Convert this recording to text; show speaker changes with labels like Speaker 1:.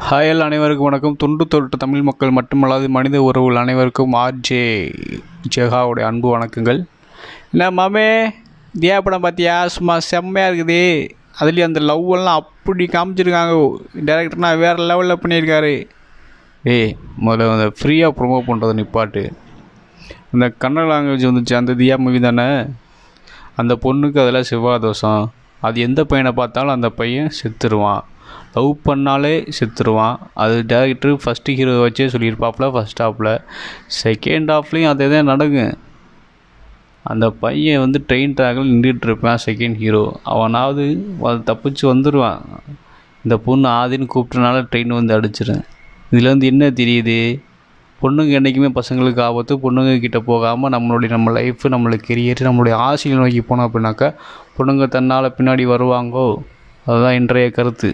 Speaker 1: ஹாயல் அனைவருக்கும் வணக்கம். துண்டு தொட்டு தமிழ் மக்கள் மட்டுமல்லாது மனித உறவுகள் அனைவருக்கும் ஆர்ஜே ஜெகாவுடைய அன்பு வணக்கங்கள். என்ன மாமே தியா படம் பார்த்தியா சும்மா செம்மையாக இருக்குது. அதுலேயும் அந்த லவ்வெல்லாம் அப்படி காமிச்சிருக்காங்க. டேரக்டர்னால் வேறு லெவலில் பண்ணியிருக்காரு. ஏய் முதல்ல அந்த ஃப்ரீயாக ப்ரொமோட் பண்ணுறது நிப்பாட்டு. அந்த கன்னட லாங்குவேஜ் வந்துச்சு. அந்த தியா மூவி தானே? அந்த பொண்ணுக்கு அதெல்லாம் செவ்வாய் தோஷம். அது எந்த பையனை பார்த்தாலும் அந்த பையன் செத்துருவான். லவ் பண்ணாலே செத்துருவான். அது டேரக்டர் ஃபஸ்ட்டு ஹீரோ வச்சே சொல்லியிருப்பாப்புல ஃபஸ்ட் ஹாஃபில் செகண்ட் ஹாஃப்லேயும் அதே தான் நடக்கும். அந்த பையன் வந்து ட்ரெயின் ட்ராக்கில் நின்றுட்டு இருப்பான் செகண்ட் ஹீரோ அவனாவது தப்பிச்சு வந்துடுவான் இந்த பொண்ணு ஆதின்னு கூப்பிட்டனால ட்ரெயின் வந்து அடிச்சிடும் இதில் வந்து என்ன தெரியுது? பொண்ணுங்க என்றைக்குமே பசங்களுக்கு ஆபத்து. பொண்ணுங்க கிட்டே போகாமல் நம்மளுடைய நம்ம லைஃப்பு நம்மளுடைய கெரியர் நம்மளுடைய ஆசையை நோக்கி போனோம் அப்படின்னாக்கா பொண்ணுங்க தன்னால் பின்னாடி வருவாங்கோ? அதுதான் இன்றைய கருத்து.